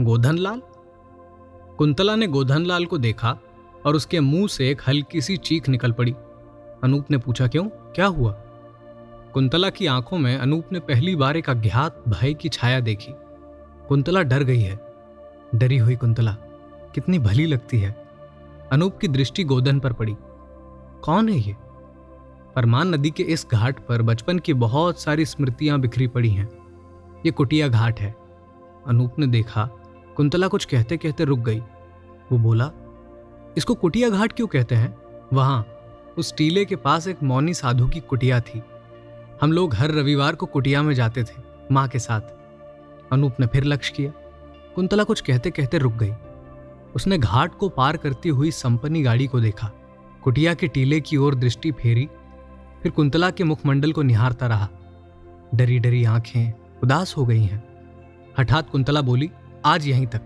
गोधन लाल कुंतला ने गोधन लाल को देखा और उसके मुँह से एक हल्की सी चीख निकल पड़ी। अनूप ने पूछा, क्यों? क्या हुआ? कुंतला की आँखों में अनूप ने पहली बार एक अज्ञात भय की छाया देखी। कुंतला डर गई है। डरी हुई कुंतला, कितनी भली लगती है। अनूप की दृष्टि गोधन पर पड़ी। कौन है ये? परमान नदी के इस घाट पर बचपन की बहुत सारी स्मृतियाँ बिखरी पड़ी हैं। ये कुटिया घाट है। अनूप ने देखा कुंतला कुछ कहते कहते रुक गई। वो बोला, इसको कुटिया घाट क्यों कहते हैं? वहाँ, उस टीले के पास एक मौनी साधु की कुटिया थी। हम लोग हर रविवार को कुटिया में जाते थे, माँ के साथ। अनूप ने फिर लक्ष्य किया। कुंतला कुछ कहते कहते रुक गई। उसने घाट को पार करती हुई संपन्नी गाड़ी को देखा। कुटिया के टीले की ओर दृष्टि फेरी, फिर कुंतला के मुखमंडल को निहारता रहा। डरी डरी आँखें उदास हो गई हैं। हठात कुंतला बोली आज यहीं तक।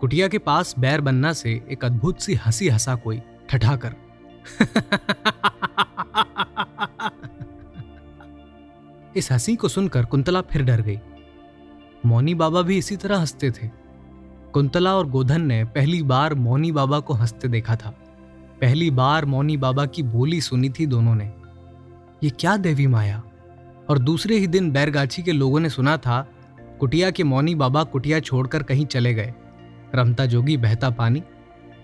कुटिया के पास बैर बनना से एक अद्भुत सी हँसी हंसा कोई, ठठाकर। इस हँसी को सुनकर कुंतला फिर डर गई। मौनी बाबा भी इसी तरह हँसते थे। कुंतला और गोधन ने पहली बार मौनी बाबा को हँसते देखा था। पहली बार मौनी बाबा की बोली सुनी थी दोनों ने। ये क्या देवी माया? और दूसरे ही दिन बैरगाछी के लोगों ने सुना था कुटिया के मौनी बाबा कुटिया छोड़कर कहीं चले गए। रमता जोगी बहता पानी।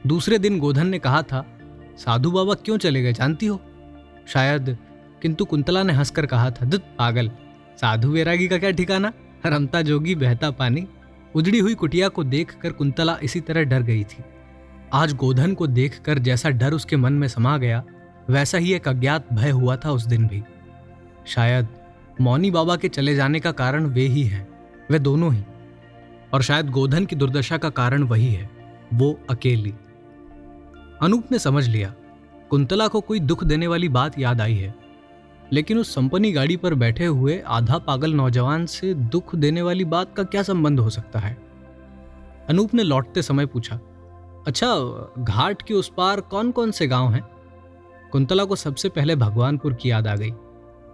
दूसरे दिन गोधन ने कहा था, साधु बाबा क्यों चले गए, जानती हो? शायद किंतु कुंतला ने हंसकर कहा था, दुत पागल, साधु वैरागी का क्या ठिकाना? रमता जोगी बहता पानी। उजड़ी हुई कुटिया को देखकर कुंतला इसी तरह डर गई थी। आज गोधन को देखकर जैसा डर उसके मन में समा गया, वैसा ही एक अज्ञात भय हुआ था उस दिन भी। शायद मौनी बाबा के चले जाने का कारण वे ही हैं। वे दोनों ही। और शायद गोधन की दुर्दशा का कारण वही है, वो अकेली। अनूप ने समझ लिया, कुंतला को कोई दुख देने वाली बात याद आई है, लेकिन उस संपनी गाड़ी पर बैठे हुए आधा पागल नौजवान से दुख देने वाली बात का क्या संबंध हो सकता है? अनूप ने लौटते समय पूछा अच्छा घाट के उस पार कौन कौन से गाँव हैं? कुंतला को सबसे पहले भगवानपुर की याद आ गई।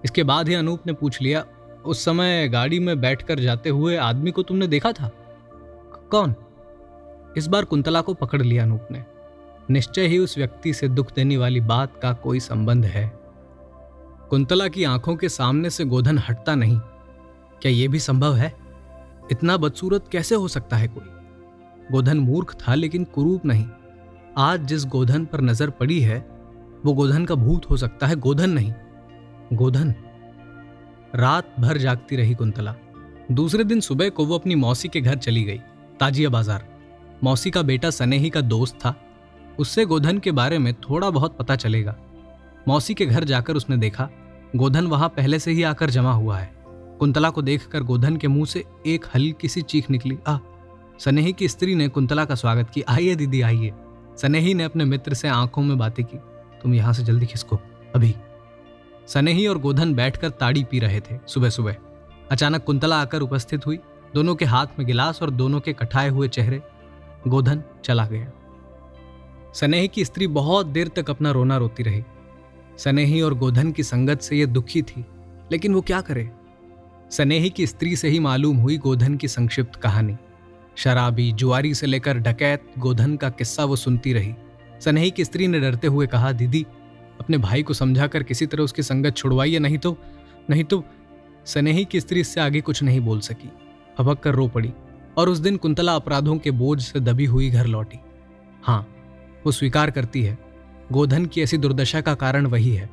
इसके बाद ही अनूप ने पूछ लिया उस समय गाड़ी में बैठकर जाते हुए आदमी को तुमने देखा था? कौन? इस बार कुंतला को पकड़ लिया अनूप ने। निश्चय ही उस व्यक्ति से दुख देने वाली बात का कोई संबंध है। कुंतला की आँखों के सामने से गोधन हटता नहीं। क्या यह भी संभव है? इतना बदसूरत कैसे हो सकता है कोई? गोधन मूर्ख था लेकिन कुरूप नहीं। आज जिस गोधन पर नज़र पड़ी है, वो गोधन का भूत हो सकता है, गोधन नहीं। गोधन? रात भर जागती रही कुंतला। दूसरे दिन सुबह को वो अपनी मौसी के घर चली गई, ताजिया बाज़ार। मौसी का बेटा सनेही का दोस्त था। उससे गोधन के बारे में थोड़ा बहुत पता चलेगा। मौसी के घर जाकर उसने देखा, गोधन वहाँ पहले से ही आकर जमा हुआ है। कुंतला को देखकर गोधन के मुँह से एक हल्की सी चीख निकली, आ, सनेही की स्त्री ने कुंतला का स्वागत किया। आइए दीदी, आइए। सनेही ने अपने मित्र से आँखों में बातें की, तुम यहाँ से जल्दी खिसको, अभी। सनेही और गोधन बैठकर ताड़ी पी रहे थे सुबह सुबह अचानक कुंतला आकर उपस्थित हुई। दोनों के हाथ में गिलास और दोनों के कटाए हुए चेहरे। गोधन चला गया। सनेही की स्त्री बहुत देर तक अपना रोना रोती रही। सनेही और गोधन की संगत से यह दुखी थी, लेकिन वो क्या करे? सनेही की स्त्री से ही मालूम हुई गोधन की संक्षिप्त कहानी। शराबी, जुआरी से लेकर डकैत गोधन का किस्सा वो सुनती रही। सनेही की स्त्री ने डरते हुए कहा, दीदी अपने भाई को समझाकर किसी तरह उसकी संगत छुड़वाइए नहीं तो नहीं तो सनेही की स्त्री इससे आगे कुछ नहीं बोल सकी। हबक कर रो पड़ी और उस दिन कुंतला अपराधों के बोझ से दबी हुई घर लौटी। हाँ वो स्वीकार करती है। गोधन की ऐसी दुर्दशा का कारण वही है।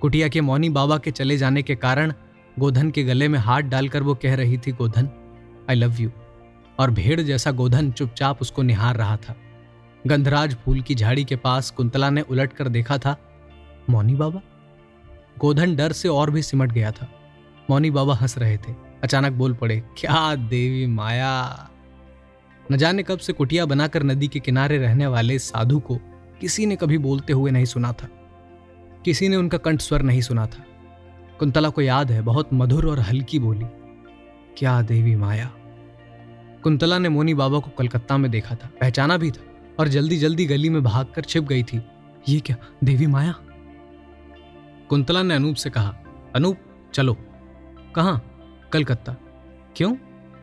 कुटिया के मौनी बाबा के चले जाने के कारण गोधन के गले में हाथ डालकर वो कह रही थी, गोधन आई लव यू और भेड़ जैसा गोधन चुपचाप उसको निहार रहा था। गंधराज फूल की झाड़ी के पास कुंतला ने उलट कर देखा था मौनी बाबा? गोधन डर से और भी सिमट गया था। मौनी बाबा हंस रहे थे। अचानक बोल पड़े, क्या देवी माया? न जाने कब से कुटिया बनाकर नदी के किनारे रहने वाले साधु को किसी ने कभी बोलते हुए नहीं सुना था। किसी ने उनका कंठ स्वर नहीं सुना था। कुंतला को याद है, बहुत मधुर और हल्की बोली, क्या देवी माया? कुंतला ने मोनी बाबा को कलकत्ता में देखा था, पहचाना भी था और जल्दी जल्दी गली में भागकर छिप गई थी। ये क्या, देवी माया? कुंतला ने अनूप से कहा, अनूप, चलो। कहा? कलकत्ता। क्यों?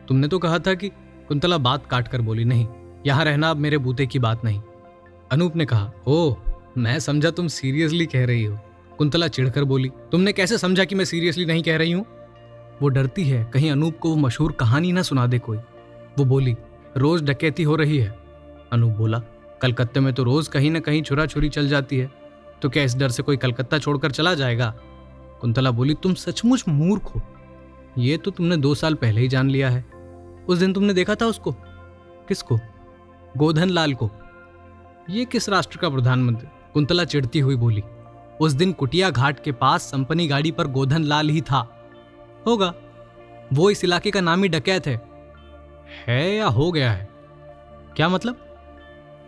तुमने तो कहा था कि कुंतला बात काट कर बोली, नहीं, यहाँ रहना अब मेरे बूते की बात नहीं। अनूप ने कहा, ओह, मैं समझा तुम सीरियसली कह रही हो। कुंतला चिढ़कर बोली, तुमने कैसे समझा कि मैं सीरियसली नहीं कह रही हूँ? वो डरती है, कहीं अनूप को वो मशहूर कहानी ना सुना दे कोई। वो बोली, रोज डकैती हो रही है। अनूप बोला, कलकत्ते में तो रोज कहीं ना कहीं छुरा छुरी चल जाती है। तो क्या इस डर से कोई कलकत्ता छोड़कर चला जाएगा? कुंतला बोली, तुम सचमुच मूर्ख हो। ये तो तुमने दो साल पहले ही जान लिया है। उस दिन तुमने देखा था उसको? किसको? गोधन लाल को। ये किस राष्ट्र का प्रधानमंत्री? कुंतला चिढ़ती हुई बोली, उस दिन कुटिया घाट के पास संपनी गाड़ी पर गोधन लाल ही था। होगा। वो इस इलाके का नामी डकैत है। है या हो गया है? क्या मतलब?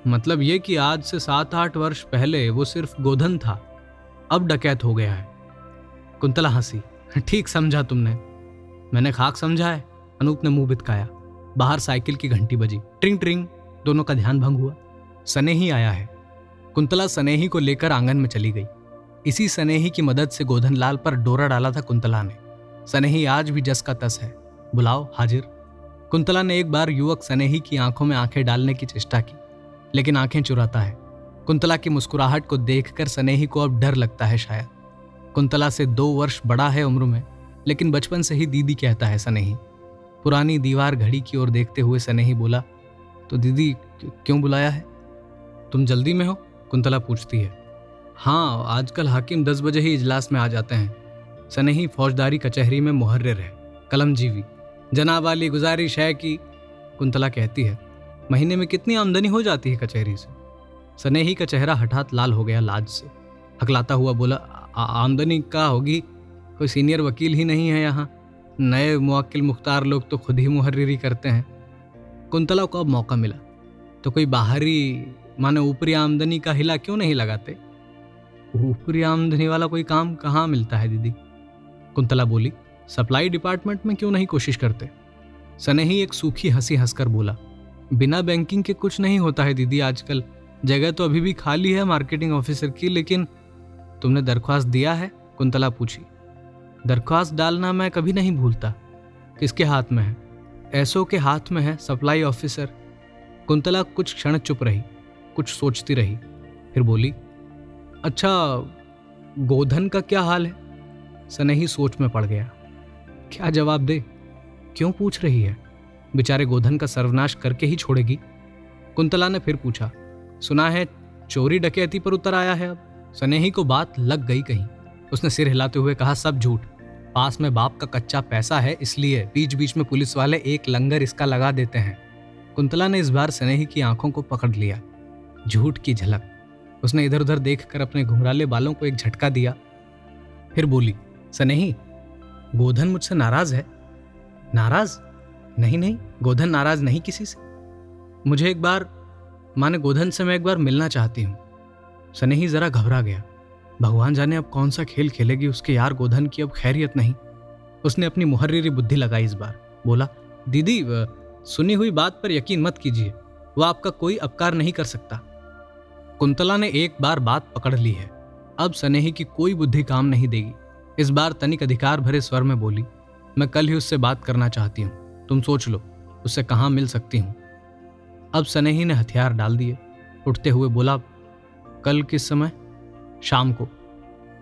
मतलब ये कि आज से सात आठ वर्ष पहले वो सिर्फ़ गोधन था, अब डकैत हो गया है। कुंतला हँसी, ठीक समझा तुमने। मैंने खाक समझा है, अनूप ने मुँह बितकाया। बाहर साइकिल की घंटी बजी, ट्रिंग ट्रिंग, दोनों का ध्यान भंग हुआ। सनेही आया है। कुंतला सनेही को लेकर आँगन में चली गई। इसी सनेही की मदद से गोधन लाल पर डोरा डाला था कुंतला ने। सनेही आज भी जस का तस है। बुलाओ, हाजिर। कुंतला ने एक बार युवक सनेही की आँखों में आँखें डालने की चेष्टा की। लेकिन आँखें चुराता है। कुंतला की मुस्कुराहट को देखकर सनेही को अब डर लगता है शायद। कुंतला से दो वर्ष बड़ा है उम्र में, लेकिन बचपन से ही दीदी कहता है सनेही। पुरानी दीवार घड़ी की ओर देखते हुए सनेही बोला तो दीदी, क्यों बुलाया है? तुम जल्दी में हो? कुंतला पूछती है। हाँ आजकल हाकिम दस बजे ही इजलास में आ जाते हैं। सनेही फौजदारी कचहरी में मुहर्र है कलम जीवी जनाब वाली गुजारिश है कि कुंतला कहती है महीने में कितनी आमदनी हो जाती है कचहरी से? सनेही का चेहरा हठात लाल हो गया लाज से। हकलाता हुआ बोला आमदनी का होगी? कोई सीनियर वकील ही नहीं है यहाँ। नए मुक्ल मुख्तार लोग तो खुद ही मुहर्री करते हैं। कुंतला को अब मौका मिला। तो कोई बाहरी, माने ऊपरी आमदनी का हिला क्यों नहीं लगाते? ऊपरी आमदनी वाला कोई काम कहाँ मिलता है दीदी? कुंतला बोली, सप्लाई डिपार्टमेंट में क्यों नहीं कोशिश करते? सने ही एक सूखी हँसी हंसकर बोला बिना बैंकिंग के कुछ नहीं होता है दीदी आजकल। जगह तो अभी भी खाली है मार्केटिंग ऑफिसर की, लेकिन तुमने दरख्वास्त दिया है? कुंतला पूछी। दरख्वास्त डालना मैं कभी नहीं भूलता। किसके हाथ में है? ऐसो के हाथ में है सप्लाई ऑफिसर कुंतला कुछ क्षण चुप रही, कुछ सोचती रही, फिर बोली अच्छा गोधन का क्या हाल है? सनही सोच में पड़ गया। क्या जवाब दे? क्यों पूछ रही है? बेचारे गोधन का सर्वनाश करके ही छोड़ेगी। कुंतला ने फिर पूछा, सुना है, चोरी डकैती पर उतर आया है अब? सनेही को बात लग गई कहीं। उसने सिर हिलाते हुए कहा, सब झूठ। पास में बाप का कच्चा पैसा है, इसलिए बीच बीच में पुलिस वाले एक लंगर इसका लगा देते हैं। कुंतला ने इस बार सनेही की आँखों को पकड़ लिया। झूठ की झलक। उसने इधर उधर देखकर अपने घुंघराले बालों को एक झटका दिया। फिर बोली, सनेही, गोधन मुझसे नाराज़ है? नाराज़? नहीं नहीं, गोधन नाराज़ नहीं किसी से। मुझे एक बार, माने गोधन से मैं एक बार मिलना चाहती हूँ। सनेही जरा घबरा गया। भगवान जाने अब कौन सा खेल खेलेगी उसके यार गोधन की अब खैरियत नहीं। उसने अपनी मुहर्री बुद्धि लगाई इस बार। बोला, दीदी सुनी हुई बात पर यकीन मत कीजिए। वो आपका कोई अपकार नहीं कर सकता। कुंतला ने एक बार बात पकड़ ली है। अब सनेही की कोई बुद्धि काम नहीं देगी। इस बार तनिक अधिकार भरे स्वर में बोली, मैं कल ही उससे बात करना चाहती हूँ। तुम सोच लो, उससे कहाँ मिल सकती हूँ। अब सनेही ने हथियार डाल दिए। उठते हुए बोला, कल किस समय? शाम को।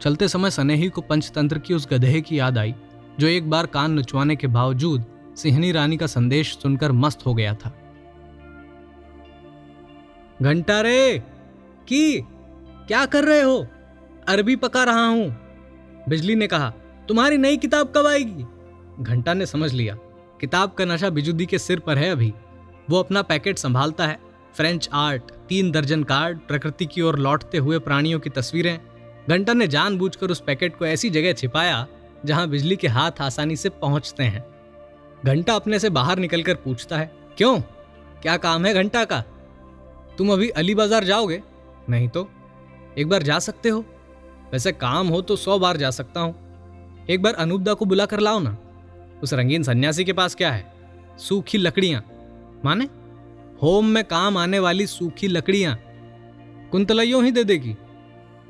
चलते समय सनेही को पंचतंत्र की उस गधे की याद आई, जो एक बार कान नचवाने के बावजूद सिंहनी रानी का संदेश सुनकर मस्त हो गया था। घंटा रे, की? क्या कर रहे हो? अरबी पका रहा हूँ। बिजली ने कहा, तुम्हारी नई किताब कब आएगी? घंटा ने समझ लिया किताब का नशा बिजुदी के सिर पर है अभी। वो अपना पैकेट संभालता है। फ्रेंच आर्ट तीन दर्जन कार्ड प्रकृति की ओर लौटते हुए प्राणियों की तस्वीरें। घंटा ने जानबूझकर उस पैकेट को ऐसी जगह छिपाया, जहाँ बिजली के हाथ आसानी से पहुँचते हैं। घंटा अपने से बाहर निकलकर पूछता है, क्यों? क्या काम है घंटा का? तुम अभी अली बाज़ार जाओगे? नहीं तो। एक बार जा सकते हो। वैसे काम हो तो सौ बार जा सकता हूँ। एक बार अनूपदा को बुला कर लाओ ना। उस रंगीन सन्यासी के पास क्या है? सूखी लकड़ियाँ। माने? होम में काम आने वाली सूखी लकड़ियाँ। कुंतला ही दे देगी।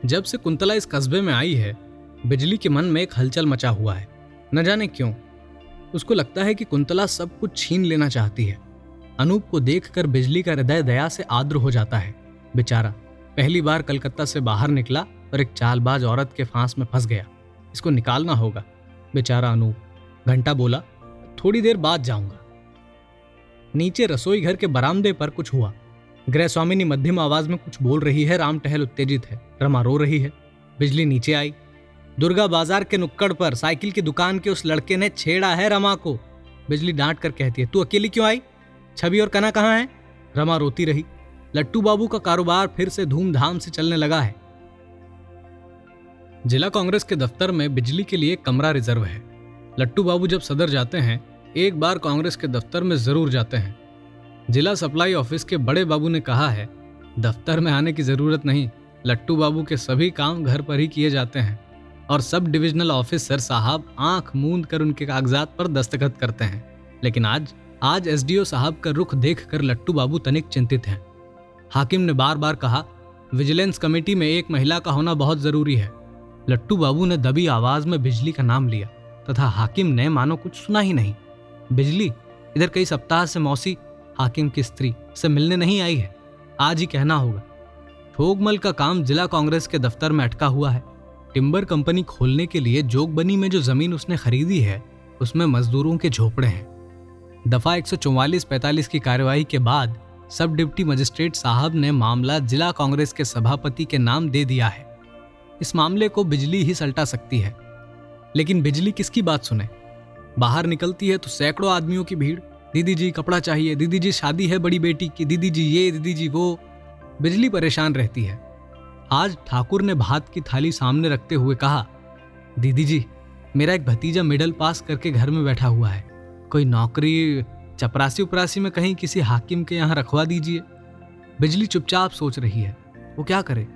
जब से कुंतला इस कस्बे में आई है, बिजली के मन में एक हलचल मचा हुआ है। न जाने क्यों, उसको लगता है कि कुंतला सब कुछ छीन लेना चाहती है। अनूप को देखकर बिजली का हृदय दया से आद्र हो जाता है। बेचारा, पहली बार कलकत्ता से बाहर निकला और एक चालबाज औरत के फांस में फंस गया। इसको निकालना होगा। बेचारा अनूप घंटा बोला, थोड़ी देर बाद जाऊँगा. नीचे रसोई घर के बरामदे पर कुछ हुआ। गृह स्वामिनी मध्यम आवाज़ में कुछ बोल रही है, राम टहल उत्तेजित है। रमा रो रही है। बिजली नीचे आई। दुर्गा बाज़ार के नुक्कड़ पर साइकिल की दुकान के उस लड़के ने छेड़ा है रमा को। बिजली डांट कर कहती है, तू अकेली क्यों आई? छवि और कना कहाँ है? रमा रोती रही। लट्टू बाबू का कारोबार फिर से धूमधाम से चलने लगा है। जिला कांग्रेस के दफ्तर में बिजली के लिए कमरा रिज़र्व है। लट्टू बाबू जब सदर जाते हैं, एक बार कांग्रेस के दफ्तर में ज़रूर जाते हैं। जिला सप्लाई ऑफ़िस के बड़े बाबू ने कहा है, दफ्तर में आने की ज़रूरत नहीं, लट्टू बाबू के सभी काम घर पर ही किए जाते हैं और सब डिविजनल ऑफिसर साहब आँख मूंद कर उनके कागजात पर दस्तखत करते हैं। लेकिन आज आज एसडीओ साहब का रुख देखकर लट्टू बाबू तनिक चिंतित हैं। हाकिम ने बार बार कहा, विजिलेंस कमेटी में एक महिला का होना बहुत ज़रूरी है। लट्टू बाबू ने दबी आवाज़ में बिजली का नाम लिया। तथा हाकिम ने मानो कुछ सुना ही नहीं। बिजली, इधर कई सप्ताह से मौसी, हाकिम की स्त्री से मिलने नहीं आई है। आज ही कहना होगा। ठोगमल का काम जिला कांग्रेस के दफ्तर में अटका हुआ है। टिम्बर कंपनी खोलने के लिए जोगबनी में जो ज़मीन उसने खरीदी है, उसमें मजदूरों के झोपड़े हैं। दफ़ा 144-45 की कार्यवाही के बाद सब डिप्टी मजिस्ट्रेट साहब ने मामला जिला कांग्रेस के सभापति के नाम दे दिया है। इस मामले को बिजली ही सल्टा सकती है। लेकिन बिजली किसकी बात सुने? बाहर निकलती है तो सैकड़ों आदमियों की भीड़। दीदी जी, कपड़ा चाहिए। दीदी जी, शादी है बड़ी बेटी की। दीदी जी ये, दीदी जी वो। बिजली परेशान रहती है। आज ठाकुर ने भात की थाली सामने रखते हुए कहा, दीदी जी, मेरा एक भतीजा मिडल पास करके घर में बैठा हुआ है। कोई नौकरी चपरासी उपरासी में कहीं किसी हाकिम के यहाँ रखवा दीजिए। बिजली चुपचाप सोच रही है। वो क्या करे?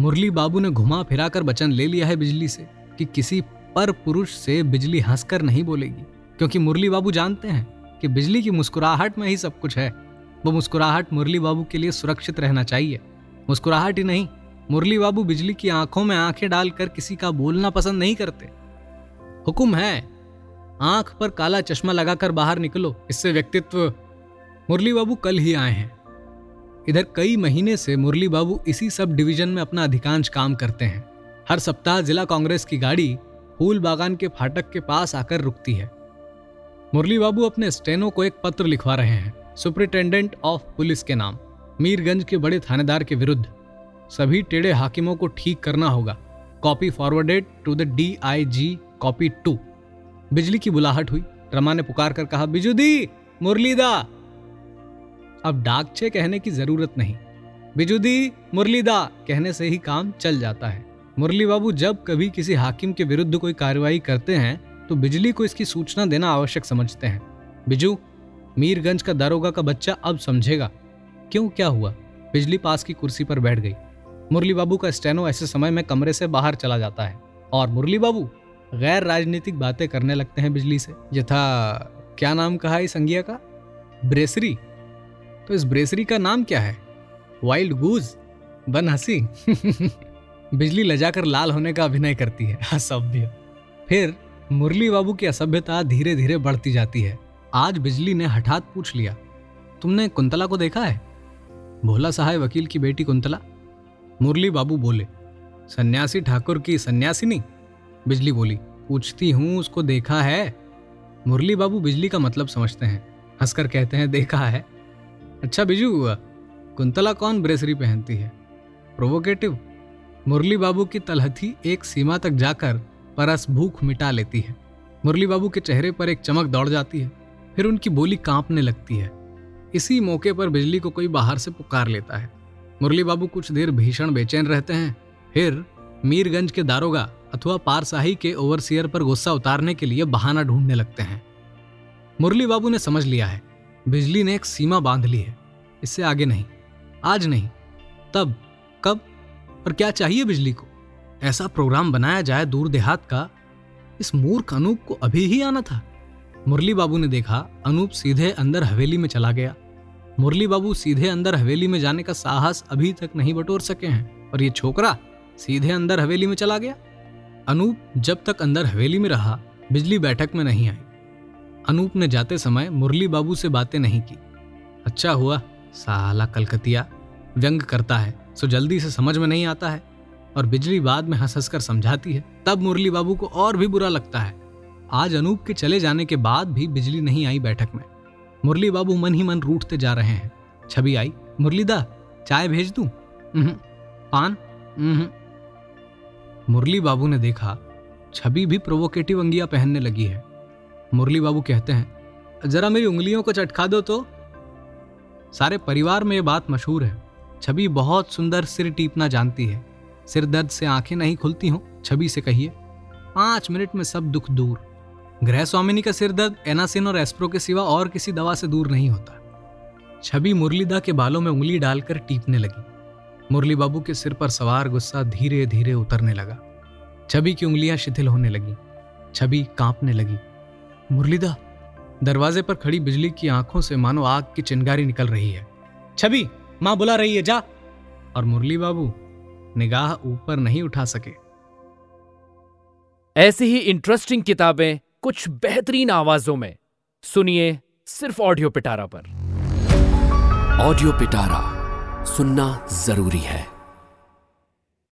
मुरली बाबू ने घुमा फिरा कर वचन ले लिया है बिजली से कि किसी पर पुरुष से बिजली हंसकर नहीं बोलेगी। क्योंकि मुरली बाबू जानते हैं कि बिजली की मुस्कुराहट में ही सब कुछ है। वो मुस्कुराहट मुरली बाबू के लिए सुरक्षित रहना चाहिए। मुस्कुराहट ही नहीं, मुरली बाबू बिजली की आँखों में आँखें डालकर किसी का बोलना पसंद नहीं करते। हुक्म है, आँख पर काला चश्मा लगाकर बाहर निकलो, इससे व्यक्तित्व। मुरली बाबू कल ही आए हैं। इधर कई महीने से मुरली बाबू इसी सब डिवीज़न में अपना अधिकांश काम करते हैं। हर सप्ताह जिला कांग्रेस की गाड़ी फूल बागान के फाटक के पास आकर रुकती है। मुरली बाबू अपने स्टेनो को एक पत्र लिखवा रहे हैं। सुप्रिंटेंडेंट ऑफ़ पुलिस के नाम। मीरगंज के बड़े थानेदार के विरुद्ध। सभी टेढ़े हाकिमों को ठीक करना होगा। Copy forwarded to the D I G copy to. बिजली की बुलाहट हुई। रमा ने पुकार कर कहा बिजुदी मुरलीदा अब डाक छे कहने की ज़रूरत नहीं। बिजुदी मुरलीदा कहने से ही काम चल जाता है। मुरली बाबू जब कभी किसी हाकिम के विरुद्ध कोई कार्रवाई करते हैं तो बिजली को इसकी सूचना देना आवश्यक समझते हैं। बिजू, मीरगंज का दारोगा का बच्चा अब समझेगा। क्यों, क्या हुआ? बिजली पास की कुर्सी पर बैठ गई। मुरली बाबू का स्टेनो ऐसे समय में कमरे से बाहर चला जाता है। और मुरली बाबू गैर राजनीतिक बातें करने लगते हैं बिजली से। यथा, क्या नाम कहा इस संज्ञा का? ब्रेसरी। तो इस ब्रेसरी का नाम क्या है? वाइल्ड गूज बन हँसी बिजली लजाकर लाल होने का अभिनय करती है, असभ्य। फिर मुरली बाबू की असभ्यता धीरे धीरे बढ़ती जाती है। आज बिजली ने हठात पूछ लिया, तुमने कुंतला को देखा है? भोला सहाय वकील की बेटी कुंतला? मुरली बाबू बोले, सन्यासी ठाकुर की सन्यासी सन्यासिनी? बिजली बोली, पूछती हूँ, उसको देखा है? मुरली बाबू बिजली का मतलब समझते हैं, हंसकर कहते हैं, देखा है? अच्छा बिजू, कुंतला कौन ब्रेसरी पहनती है? प्रोवोकेटिव? मुरली बाबू की तलहथी एक सीमा तक जाकर परस भूख मिटा लेती है। मुरली बाबू के चेहरे पर एक चमक दौड़ जाती है, फिर उनकी बोली कांपने लगती है। इसी मौके पर बिजली को कोई बाहर से पुकार लेता है। मुरली बाबू कुछ देर भीषण बेचैन रहते हैं, फिर मीरगंज के दारोगा अथवा पारसाही के ओवरसियर पर गुस्सा उतारने के लिए बहाना ढूँढने लगते हैं। मुरली बाबू ने समझ लिया है, बिजली ने एक सीमा बाँध ली है, इससे आगे नहीं, आज नहीं, तब कब और क्या चाहिए बिजली को? ऐसा प्रोग्राम बनाया जाए दूर देहात का, इस मूर्ख अनूप को अभी ही आना था। मुरली बाबू ने देखा, अनूप सीधे अंदर हवेली में चला गया। मुरली बाबू सीधे अंदर हवेली में जाने का साहस अभी तक नहीं बटोर सके हैं और ये छोकरा सीधे अंदर हवेली में चला गया। अनूप जब तक अंदर हवेली में रहा, बिजली बैठक में नहीं आई। अनूप ने जाते समय मुरली बाबू से बातें नहीं की। अच्छा हुआ, साला कलकतिया, व्यंग करता है। सो जल्दी से समझ में नहीं आता है और बिजली बाद में हंस हंस कर समझाती है। तब मुरली बाबू को और भी बुरा लगता है। आज अनूप के चले जाने के बाद भी बिजली नहीं आई बैठक में। मुरली बाबू मन ही मन रूठते जा रहे हैं। छवि आई मुरलीदा चाय भेज दू? पान? मुरली बाबू ने देखा, छवि भी प्रोवोकेटिव अंगिया पहनने लगी है। मुरली बाबू कहते हैं, जरा मेरी उंगलियों को चटका दो तो। सारे परिवार में ये बात मशहूर है। छवि बहुत सुंदर सिर टीपना जानती है। सिर दर्द से आँखें नहीं खुलती हों, छवि से कहिए। पाँच मिनट में सब दुख दूर। गृह स्वामिनी का सिर दर्द एनासिन और एस्प्रो के सिवा और किसी दवा से दूर नहीं होता। छवि मुरलीदा के बालों में उंगली डालकर टीपने लगी। मुरली बाबू के सिर पर सवार गुस्सा धीरे धीरे उतरने लगा। छवि की उंगलियाँ शिथिल होने लगी। छवि कांपने लगी। मुरलीदा, दरवाजे पर खड़ी बिजली की आँखों से मानो आग की चिंगारी निकल रही है। छवि! माँ बुला रही है जा। और मुरली बाबू निगाह ऊपर नहीं उठा सके। ऐसी ही इंटरेस्टिंग किताबें कुछ बेहतरीन आवाजों में। सुनिए सिर्फ़ ऑडियो पिटारा पर। ऑडियो पिटारा सुनना ज़रूरी है।